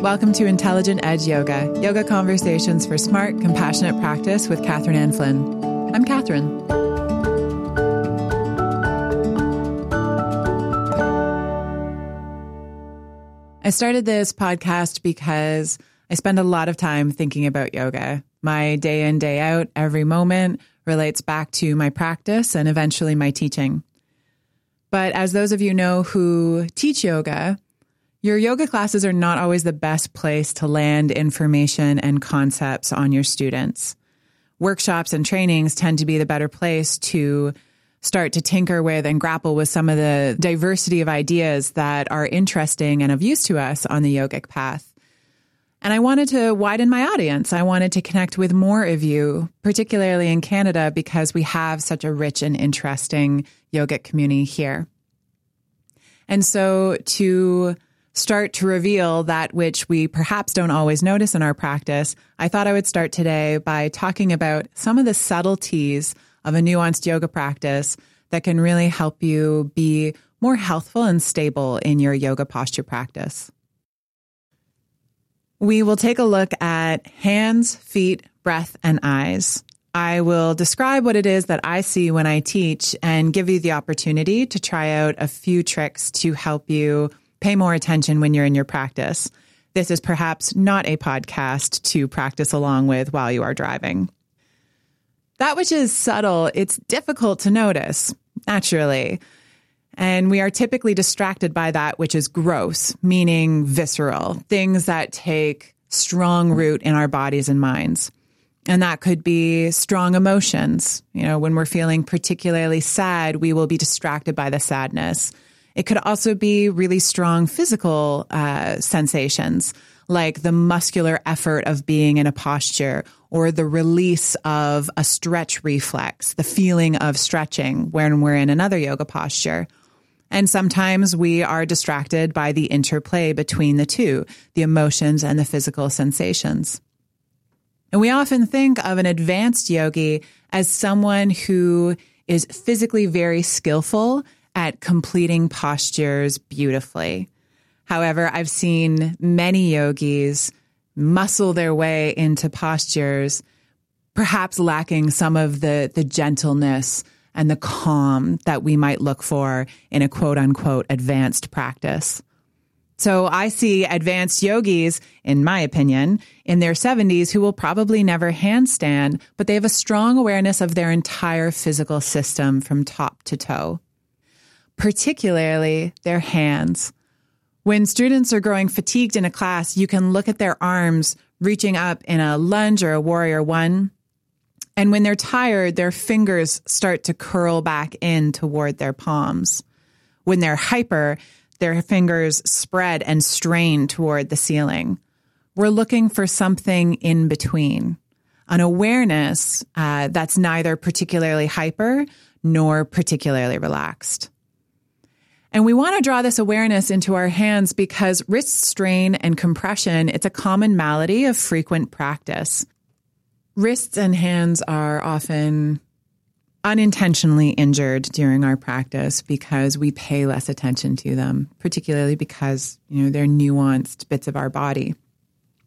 Welcome to Intelligent Edge Yoga, yoga conversations for smart, compassionate practice with Katherine Ann Flynn. I'm Katherine. I started this podcast because I spend a lot of time thinking about yoga. My day in, day out, every moment relates back to my practice and eventually my teaching. But as those of you know who teach yoga, your yoga classes are not always the best place to land information and concepts on your students. Workshops and trainings tend to be the better place to start to tinker with and grapple with some of the diversity of ideas that are interesting and of use to us on the yogic path. And I wanted to widen my audience. I wanted to connect with more of you, particularly in Canada, because we have such a rich and interesting yogic community here. And so to start to reveal that which we perhaps don't always notice in our practice, I thought I would start today by talking about some of the subtleties of a nuanced yoga practice that can really help you be more healthful and stable in your yoga posture practice. We will take a look at hands, feet, breath, and eyes. I will describe what it is that I see when I teach and give you the opportunity to try out a few tricks to help you pay more attention when you're in your practice. This is perhaps not a podcast to practice along with while you are driving. That which is subtle, it's difficult to notice, naturally. And we are typically distracted by that which is gross, meaning visceral, things that take strong root in our bodies and minds. And that could be strong emotions. You know, when we're feeling particularly sad, we will be distracted by the sadness. It could also be really strong physical uh, sensations, like the muscular effort of being in a posture or the release of a stretch reflex, the feeling of stretching when we're in another yoga posture. And sometimes we are distracted by the interplay between the two, the emotions and the physical sensations. And we often think of an advanced yogi as someone who is physically very skillful at completing postures beautifully. However, I've seen many yogis muscle their way into postures, perhaps lacking some of the, the gentleness and the calm that we might look for in a quote unquote advanced practice. So I see advanced yogis, in my opinion, in their 70s who will probably never handstand, but they have a strong awareness of their entire physical system from top to toe particularly their hands. When students are growing fatigued in a class, you can look at their arms reaching up in a lunge or a warrior one. And when they're tired, their fingers start to curl back in toward their palms. When they're hyper, their fingers spread and strain toward the ceiling. We're looking for something in between, an awareness uh, that's neither particularly hyper nor particularly relaxed. And we want to draw this awareness into our hands because wrist strain and compression, it's a common malady of frequent practice. Wrists and hands are often unintentionally injured during our practice because we pay less attention to them, particularly because, you know, they're nuanced bits of our body.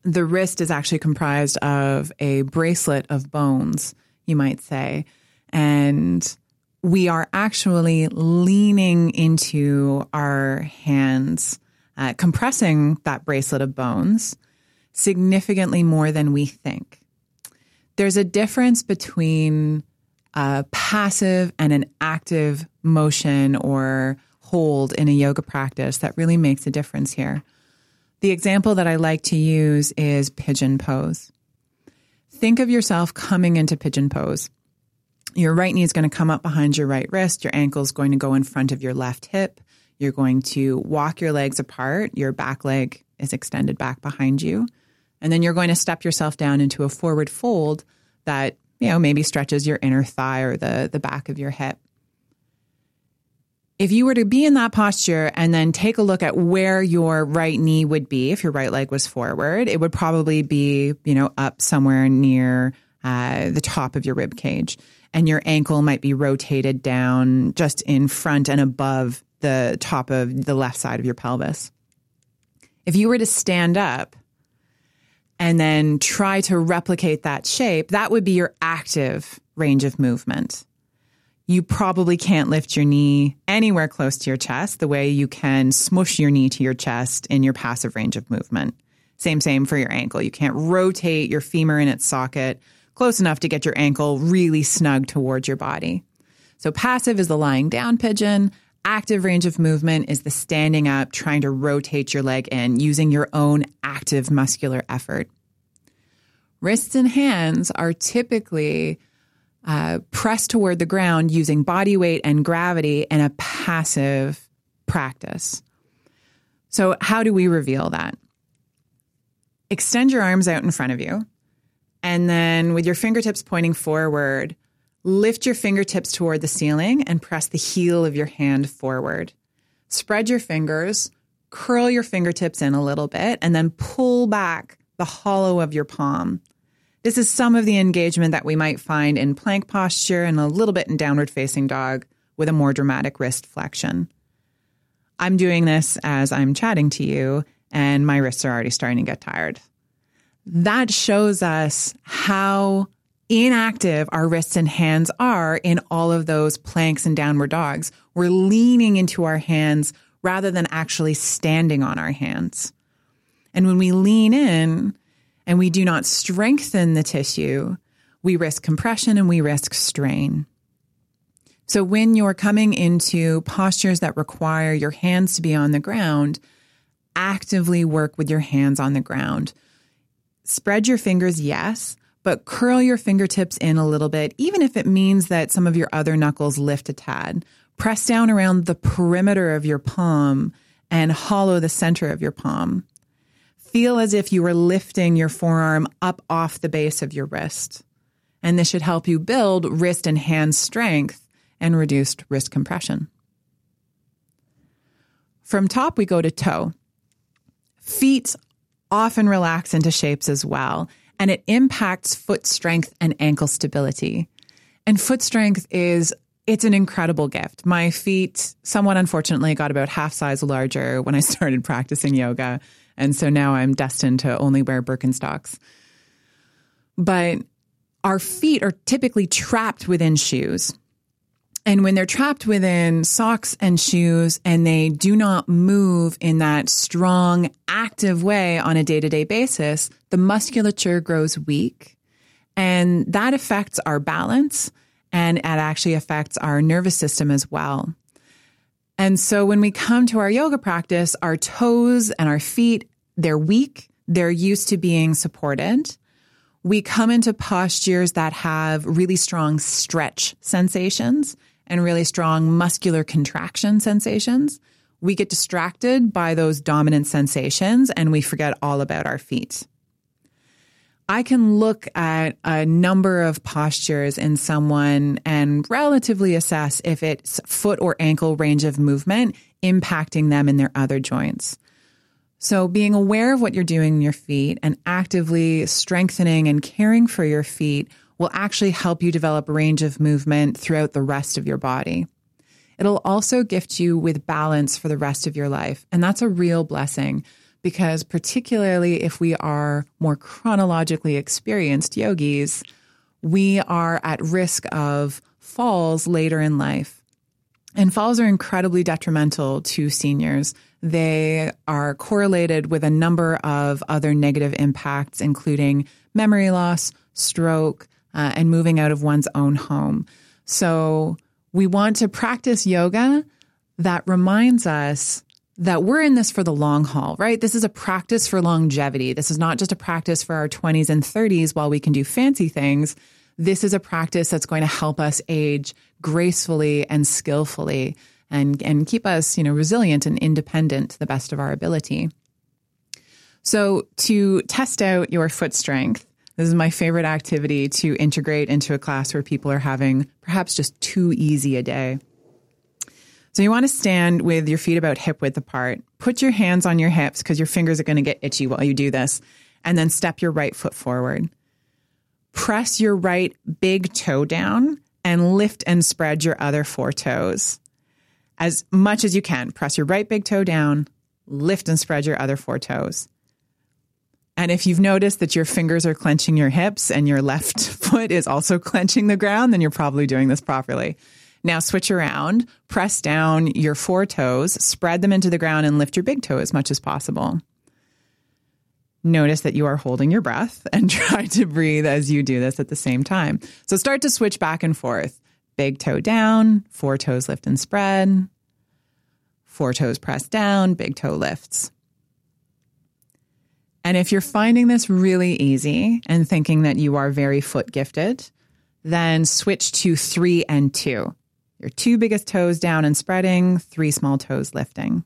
The wrist is actually comprised of a bracelet of bones, you might say. And we are actually leaning into our hands, uh, compressing that bracelet of bones significantly more than we think. There's a difference between a passive and an active motion or hold in a yoga practice that really makes a difference here. The example that I like to use is pigeon pose. Think of yourself coming into pigeon pose. Your right knee is going to come up behind your right wrist. Your ankle is going to go in front of your left hip. You're going to walk your legs apart. Your back leg is extended back behind you. And then you're going to step yourself down into a forward fold that, you know, maybe stretches your inner thigh or the, the back of your hip. If you were to be in that posture and then take a look at where your right knee would be if your right leg was forward, it would probably be, you know, up somewhere near uh, the top of your rib cage and your ankle might be rotated down just in front and above the top of the left side of your pelvis. If you were to stand up and then try to replicate that shape, that would be your active range of movement. You probably can't lift your knee anywhere close to your chest the way you can smush your knee to your chest in your passive range of movement. Same, same for your ankle. You can't rotate your femur in its socket close enough to get your ankle really snug towards your body. So passive is the lying down pigeon. Active range of movement is the standing up, trying to rotate your leg in using your own active muscular effort. Wrists and hands are typically uh, pressed toward the ground using body weight and gravity in a passive practice. So, how do we reveal that? Extend your arms out in front of you, and then with your fingertips pointing forward, Lift your fingertips toward the ceiling and press the heel of your hand forward. Spread your fingers, curl your fingertips in a little bit, and then pull back the hollow of your palm. This is some of the engagement that we might find in plank posture and a little bit in downward facing dog with a more dramatic wrist flexion. I'm doing this as I'm chatting to you, and my wrists are already starting to get tired. That shows us how inactive our wrists and hands are in all of those planks and downward dogs. We're leaning into our hands rather than actually standing on our hands. And when we lean in and we do not strengthen the tissue, we risk compression and we risk strain. So when you're coming into postures that require your hands to be on the ground, actively work with your hands on the ground. Spread your fingers, yes, but curl your fingertips in a little bit, even if it means that some of your other knuckles lift a tad. Press down around the perimeter of your palm and hollow the center of your palm. Feel as if you were lifting your forearm up off the base of your wrist. And this should help you build wrist and hand strength and reduced wrist compression. From top, we go to toe. Feet often relax into shapes as well and it impacts foot strength and ankle stability. And foot strength is it's an incredible gift. My feet, somewhat unfortunately, got about half size larger when I started practicing yoga. And so now I'm destined to only wear Birkenstocks. But our feet are typically trapped within shoes. And when they're trapped within socks and shoes and they do not move in that strong, active way on a day to day basis, the musculature grows weak. And that affects our balance and it actually affects our nervous system as well. And so when we come to our yoga practice, our toes and our feet, they're weak. They're used to being supported. We come into postures that have really strong stretch sensations and really strong muscular contraction sensations, we get distracted by those dominant sensations and we forget all about our feet. I can look at a number of postures in someone and relatively assess if it's foot or ankle range of movement impacting them in their other joints. So being aware of what you're doing in your feet and actively strengthening and caring for your feet will actually help you develop range of movement throughout the rest of your body. It'll also gift you with balance for the rest of your life. And that's a real blessing because, particularly if we are more chronologically experienced yogis, we are at risk of falls later in life. And falls are incredibly detrimental to seniors. They are correlated with a number of other negative impacts, including memory loss, stroke, uh, and moving out of one's own home. So we want to practice yoga that reminds us that we're in this for the long haul, right? This is a practice for longevity. This is not just a practice for our 20s and 30s while we can do fancy things. This is a practice that's going to help us age gracefully and skillfully and, and keep us, you know, resilient and independent to the best of our ability. So to test out your foot strength, this is my favorite activity to integrate into a class where people are having perhaps just too easy a day. So you want to stand with your feet about hip width apart. Put your hands on your hips because your fingers are going to get itchy while you do this. And then step your right foot forward. Press your right big toe down and lift and spread your other four toes. As much as you can, press your right big toe down, lift and spread your other four toes And if you've noticed that your fingers are clenching your hips and your left foot is also clenching the ground, then you're probably doing this properly. Now switch around, press down your four toes, spread them into the ground, and lift your big toe as much as possible. Notice that you are holding your breath and try to breathe as you do this at the same time. So start to switch back and forth. Big toe down, four toes lift and spread. Four toes press down, big toe lifts. And if you're finding this really easy and thinking that you are very foot gifted, then switch to three and two. Your two biggest toes down and spreading, three small toes lifting.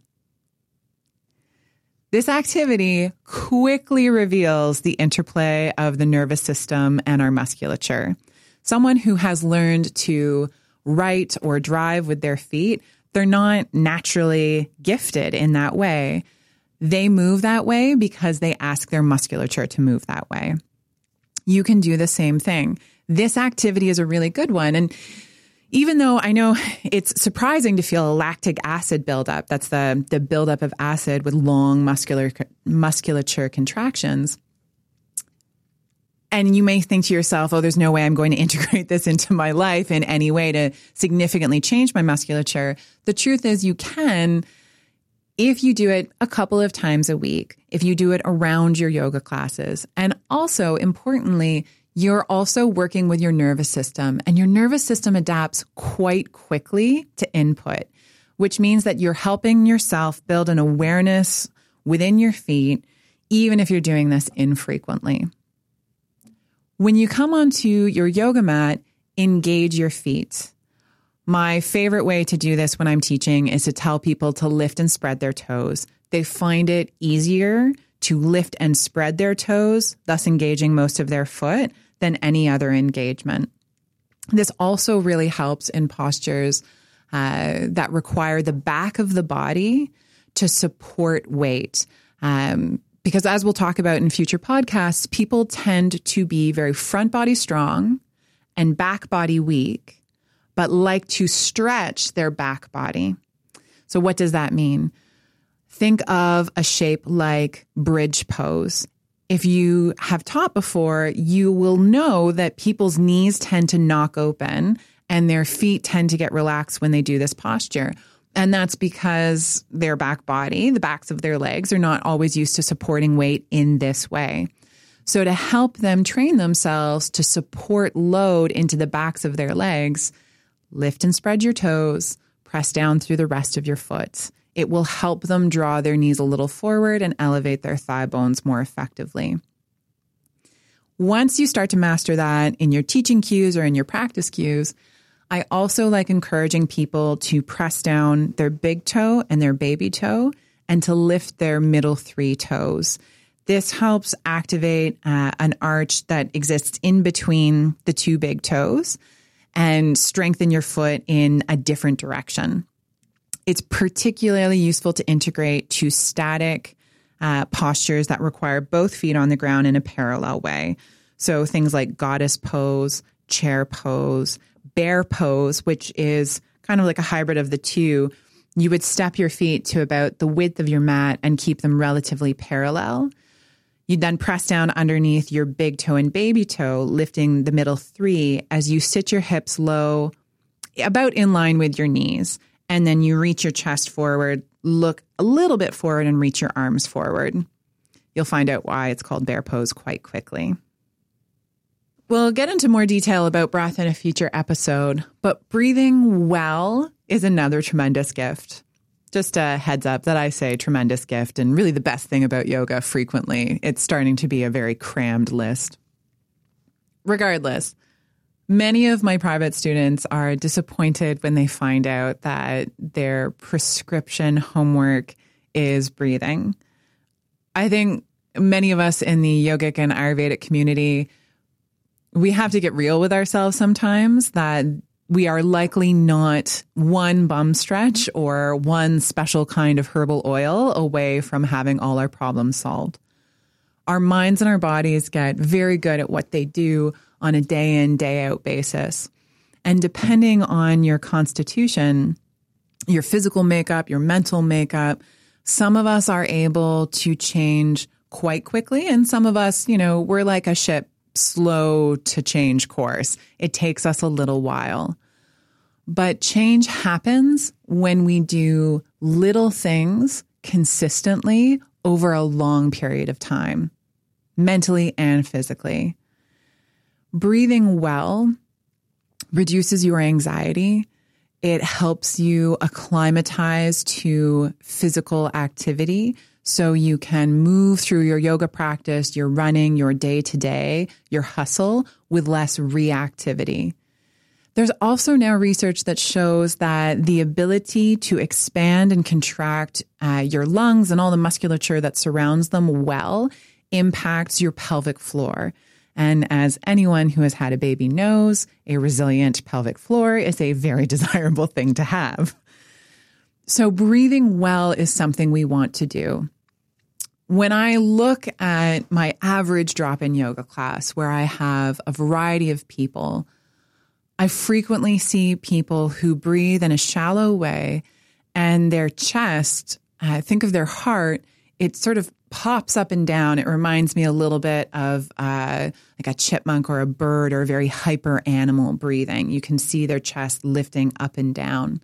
This activity quickly reveals the interplay of the nervous system and our musculature. Someone who has learned to write or drive with their feet, they're not naturally gifted in that way. They move that way because they ask their musculature to move that way. You can do the same thing. This activity is a really good one. And even though I know it's surprising to feel a lactic acid buildup, that's the, the buildup of acid with long muscular musculature contractions. And you may think to yourself, oh, there's no way I'm going to integrate this into my life in any way to significantly change my musculature. The truth is, you can if you do it a couple of times a week, if you do it around your yoga classes. And also, importantly, you're also working with your nervous system, and your nervous system adapts quite quickly to input, which means that you're helping yourself build an awareness within your feet, even if you're doing this infrequently. When you come onto your yoga mat, engage your feet. My favorite way to do this when I'm teaching is to tell people to lift and spread their toes. They find it easier to lift and spread their toes, thus engaging most of their foot, than any other engagement. This also really helps in postures uh, that require the back of the body to support weight. Um, because as we'll talk about in future podcasts, people tend to be very front body strong and back body weak, but like to stretch their back body. So, what does that mean? Think of a shape like bridge pose if you have taught before, you will know that people's knees tend to knock open and their feet tend to get relaxed when they do this posture. And that's because their back body, the backs of their legs, are not always used to supporting weight in this way. So, to help them train themselves to support load into the backs of their legs, lift and spread your toes, press down through the rest of your foot. It will help them draw their knees a little forward and elevate their thigh bones more effectively. Once you start to master that in your teaching cues or in your practice cues, I also like encouraging people to press down their big toe and their baby toe and to lift their middle three toes. This helps activate uh, an arch that exists in between the two big toes and strengthen your foot in a different direction. It's particularly useful to integrate to static uh, postures that require both feet on the ground in a parallel way. So things like goddess pose, chair pose, bear pose, which is kind of like a hybrid of the two. You would step your feet to about the width of your mat and keep them relatively parallel. You'd then press down underneath your big toe and baby toe, lifting the middle three as you sit your hips low, about in line with your knees and then you reach your chest forward, look a little bit forward, and reach your arms forward. You'll find out why it's called bear pose quite quickly. We'll get into more detail about breath in a future episode, but breathing well is another tremendous gift. Just a heads up that I say tremendous gift, and really the best thing about yoga frequently. It's starting to be a very crammed list. Regardless, Many of my private students are disappointed when they find out that their prescription homework is breathing. I think many of us in the yogic and Ayurvedic community, we have to get real with ourselves sometimes that we are likely not one bum stretch or one special kind of herbal oil away from having all our problems solved. Our minds and our bodies get very good at what they do on a day in, day out basis. And depending on your constitution, your physical makeup, your mental makeup, some of us are able to change quite quickly. And some of us, you know, we're like a ship slow to change course. It takes us a little while. But change happens when we do little things consistently over a long period of time, mentally and physically. Breathing well reduces your anxiety. It helps you acclimatize to physical activity so you can move through your yoga practice, your running, your day to day, your hustle with less reactivity. There's also now research that shows that the ability to expand and contract uh, your lungs and all the musculature that surrounds them well impacts your pelvic floor. And as anyone who has had a baby knows, a resilient pelvic floor is a very desirable thing to have. So, breathing well is something we want to do. When I look at my average drop in yoga class, where I have a variety of people, I frequently see people who breathe in a shallow way and their chest, uh, think of their heart, it sort of pops up and down. It reminds me a little bit of uh, like a chipmunk or a bird or a very hyper animal breathing. You can see their chest lifting up and down.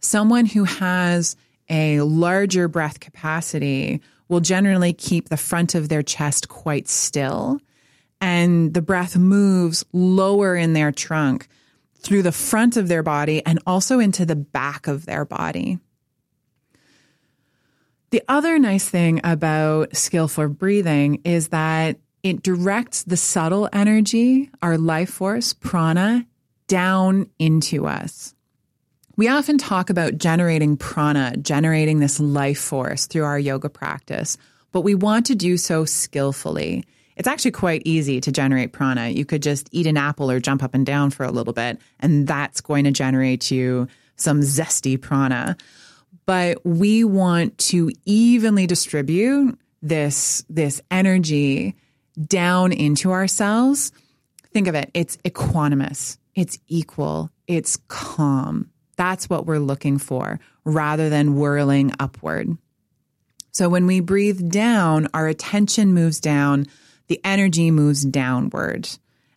Someone who has a larger breath capacity will generally keep the front of their chest quite still and the breath moves lower in their trunk through the front of their body and also into the back of their body. The other nice thing about skillful breathing is that it directs the subtle energy, our life force, prana, down into us. We often talk about generating prana, generating this life force through our yoga practice, but we want to do so skillfully. It's actually quite easy to generate prana. You could just eat an apple or jump up and down for a little bit, and that's going to generate you some zesty prana. But we want to evenly distribute this, this energy down into ourselves. Think of it, it's equanimous, it's equal, it's calm. That's what we're looking for rather than whirling upward. So when we breathe down, our attention moves down the energy moves downward.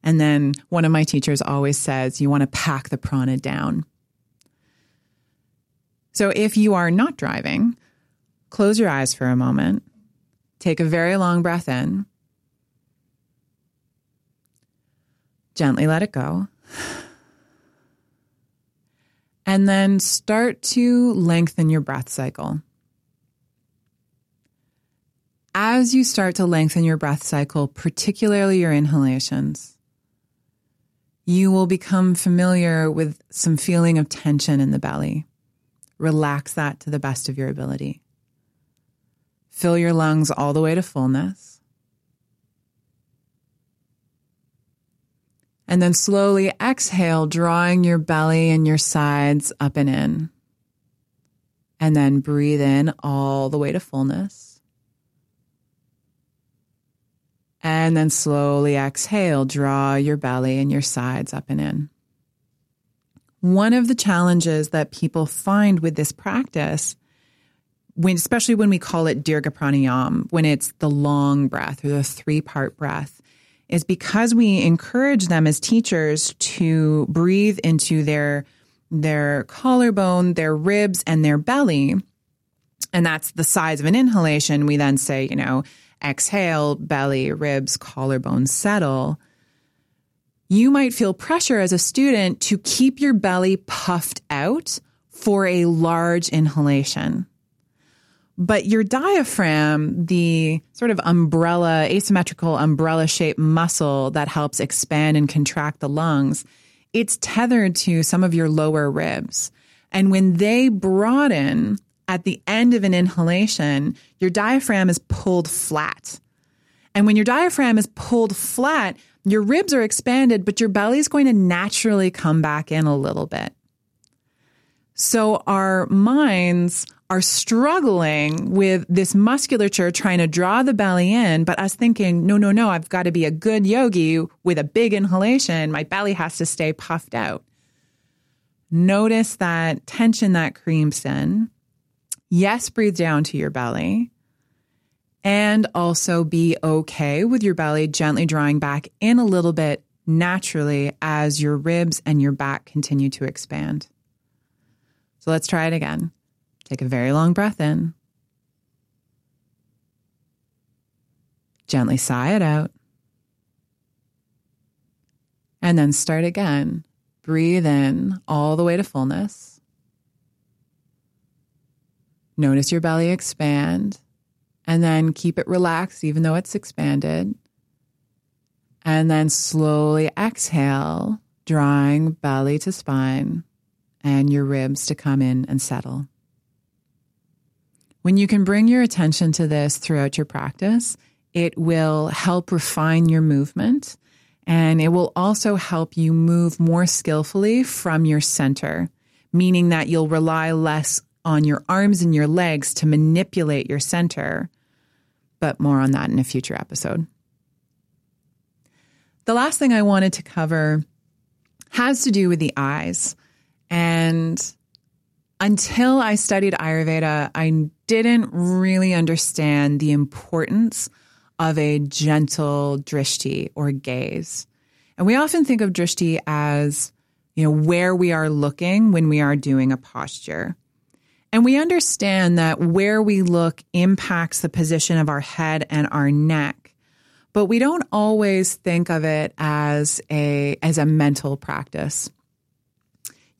And then one of my teachers always says, you want to pack the prana down. So if you are not driving, close your eyes for a moment, take a very long breath in, gently let it go, and then start to lengthen your breath cycle as you start to lengthen your breath cycle, particularly your inhalations, you will become familiar with some feeling of tension in the belly. Relax that to the best of your ability. Fill your lungs all the way to fullness. And then slowly exhale, drawing your belly and your sides up and in. And then breathe in all the way to fullness. And then slowly exhale, draw your belly and your sides up and in. One of the challenges that people find with this practice, when, especially when we call it Dirga Pranayam, when it's the long breath or the three part breath, is because we encourage them as teachers to breathe into their their collarbone, their ribs, and their belly. And that's the size of an inhalation. We then say, you know, exhale, belly, ribs, collarbone settle, you might feel pressure as a student to keep your belly puffed out for a large inhalation. But your diaphragm, the sort of umbrella, asymmetrical umbrella shaped muscle that helps expand and contract the lungs, it's tethered to some of your lower ribs. And when they broaden, at the end of an inhalation, your diaphragm is pulled flat. And when your diaphragm is pulled flat, your ribs are expanded, but your belly is going to naturally come back in a little bit. So our minds are struggling with this musculature trying to draw the belly in, but us thinking, no, no, no, I've got to be a good yogi with a big inhalation. My belly has to stay puffed out. Notice that tension that creeps in Yes, breathe down to your belly. and also be okay with your belly gently drawing back in a little bit naturally as your ribs and your back continue to expand. So let's try it again. Take a very long breath in. Gently sigh it out. And then start again. Breathe in all the way to fullness. Notice your belly expand and then keep it relaxed, even though it's expanded. And then slowly exhale, drawing belly to spine and your ribs to come in and settle. When you can bring your attention to this throughout your practice, it will help refine your movement and it will also help you move more skillfully from your center, meaning that you'll rely less on your arms and your legs to manipulate your center. But more on that in a future episode. The last thing I wanted to cover has to do with the eyes. And until I studied Ayurveda, I didn't really understand the importance of a gentle drishti or gaze. And we often think of drishti as, you know, where we are looking when we are doing a posture. And we understand that where we look impacts the position of our head and our neck but we don't always think of it as a as a mental practice.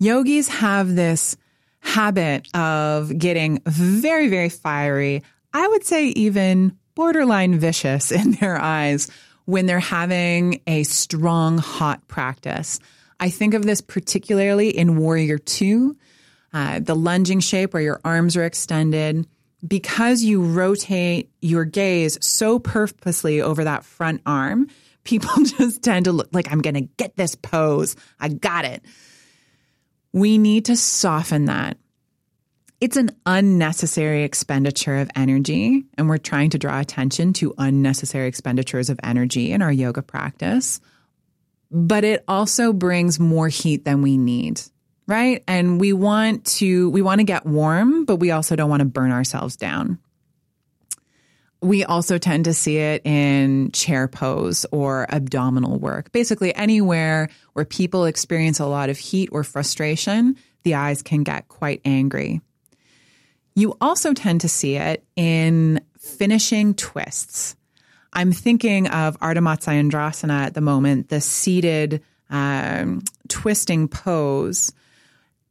Yogis have this habit of getting very very fiery. I would say even borderline vicious in their eyes when they're having a strong hot practice. I think of this particularly in Warrior 2, uh, the lunging shape where your arms are extended because you rotate your gaze so purposely over that front arm, people just tend to look like I'm going to get this pose. I got it. We need to soften that. It's an unnecessary expenditure of energy, and we're trying to draw attention to unnecessary expenditures of energy in our yoga practice. But it also brings more heat than we need right? And we want to we want to get warm, but we also don't want to burn ourselves down. We also tend to see it in chair pose or abdominal work. Basically anywhere where people experience a lot of heat or frustration, the eyes can get quite angry. You also tend to see it in finishing twists. I'm thinking of Ardha Matsyendrasana at the moment, the seated um, twisting pose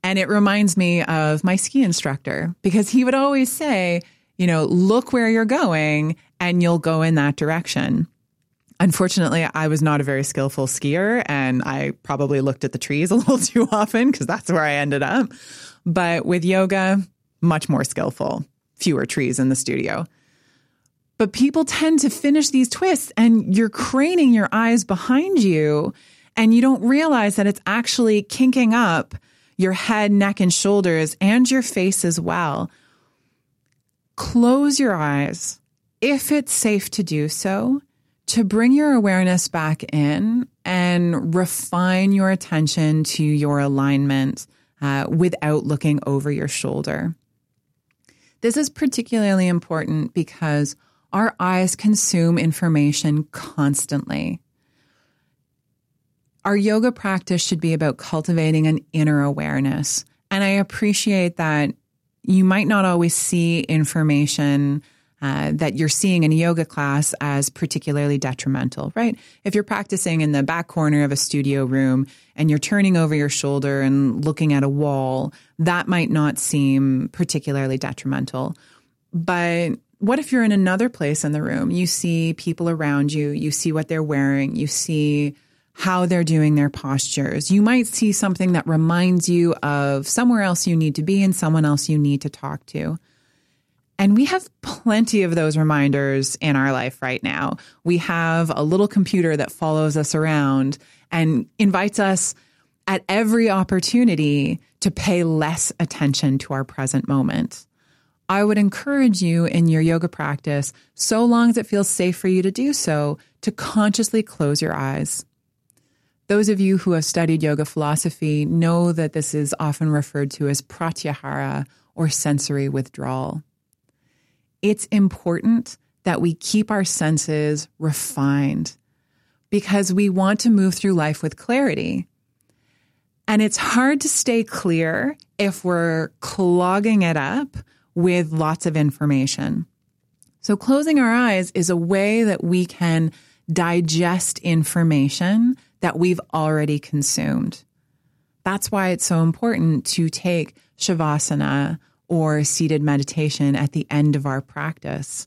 and it reminds me of my ski instructor because he would always say, you know, look where you're going and you'll go in that direction. Unfortunately, I was not a very skillful skier and I probably looked at the trees a little too often because that's where I ended up. But with yoga, much more skillful, fewer trees in the studio. But people tend to finish these twists and you're craning your eyes behind you and you don't realize that it's actually kinking up your head, neck, and shoulders, and your face as well. Close your eyes if it's safe to do so to bring your awareness back in and refine your attention to your alignment uh, without looking over your shoulder. This is particularly important because our eyes consume information constantly. Our yoga practice should be about cultivating an inner awareness. And I appreciate that you might not always see information uh, that you're seeing in a yoga class as particularly detrimental, right? If you're practicing in the back corner of a studio room and you're turning over your shoulder and looking at a wall, that might not seem particularly detrimental. But what if you're in another place in the room? You see people around you, you see what they're wearing, you see how they're doing their postures. You might see something that reminds you of somewhere else you need to be and someone else you need to talk to. And we have plenty of those reminders in our life right now. We have a little computer that follows us around and invites us at every opportunity to pay less attention to our present moment. I would encourage you in your yoga practice, so long as it feels safe for you to do so, to consciously close your eyes. Those of you who have studied yoga philosophy know that this is often referred to as pratyahara or sensory withdrawal. It's important that we keep our senses refined because we want to move through life with clarity. And it's hard to stay clear if we're clogging it up with lots of information. So closing our eyes is a way that we can digest information that we've already consumed. That's why it's so important to take Shavasana or seated meditation at the end of our practice.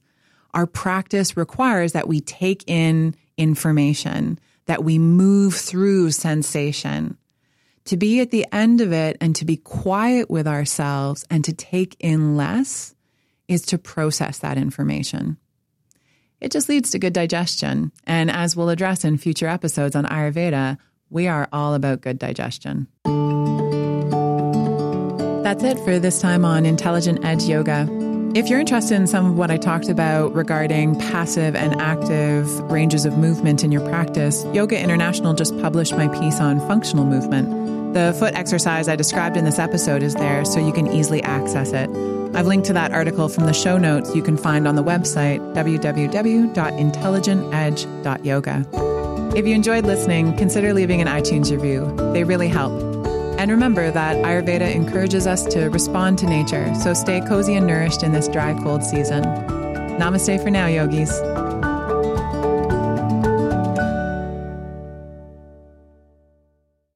Our practice requires that we take in information, that we move through sensation. To be at the end of it and to be quiet with ourselves and to take in less is to process that information. It just leads to good digestion. And as we'll address in future episodes on Ayurveda, we are all about good digestion. That's it for this time on Intelligent Edge Yoga. If you're interested in some of what I talked about regarding passive and active ranges of movement in your practice, Yoga International just published my piece on functional movement. The foot exercise I described in this episode is there so you can easily access it. I've linked to that article from the show notes you can find on the website www.intelligentedge.yoga. If you enjoyed listening, consider leaving an iTunes review. They really help. And remember that Ayurveda encourages us to respond to nature, so stay cozy and nourished in this dry, cold season. Namaste for now, yogis.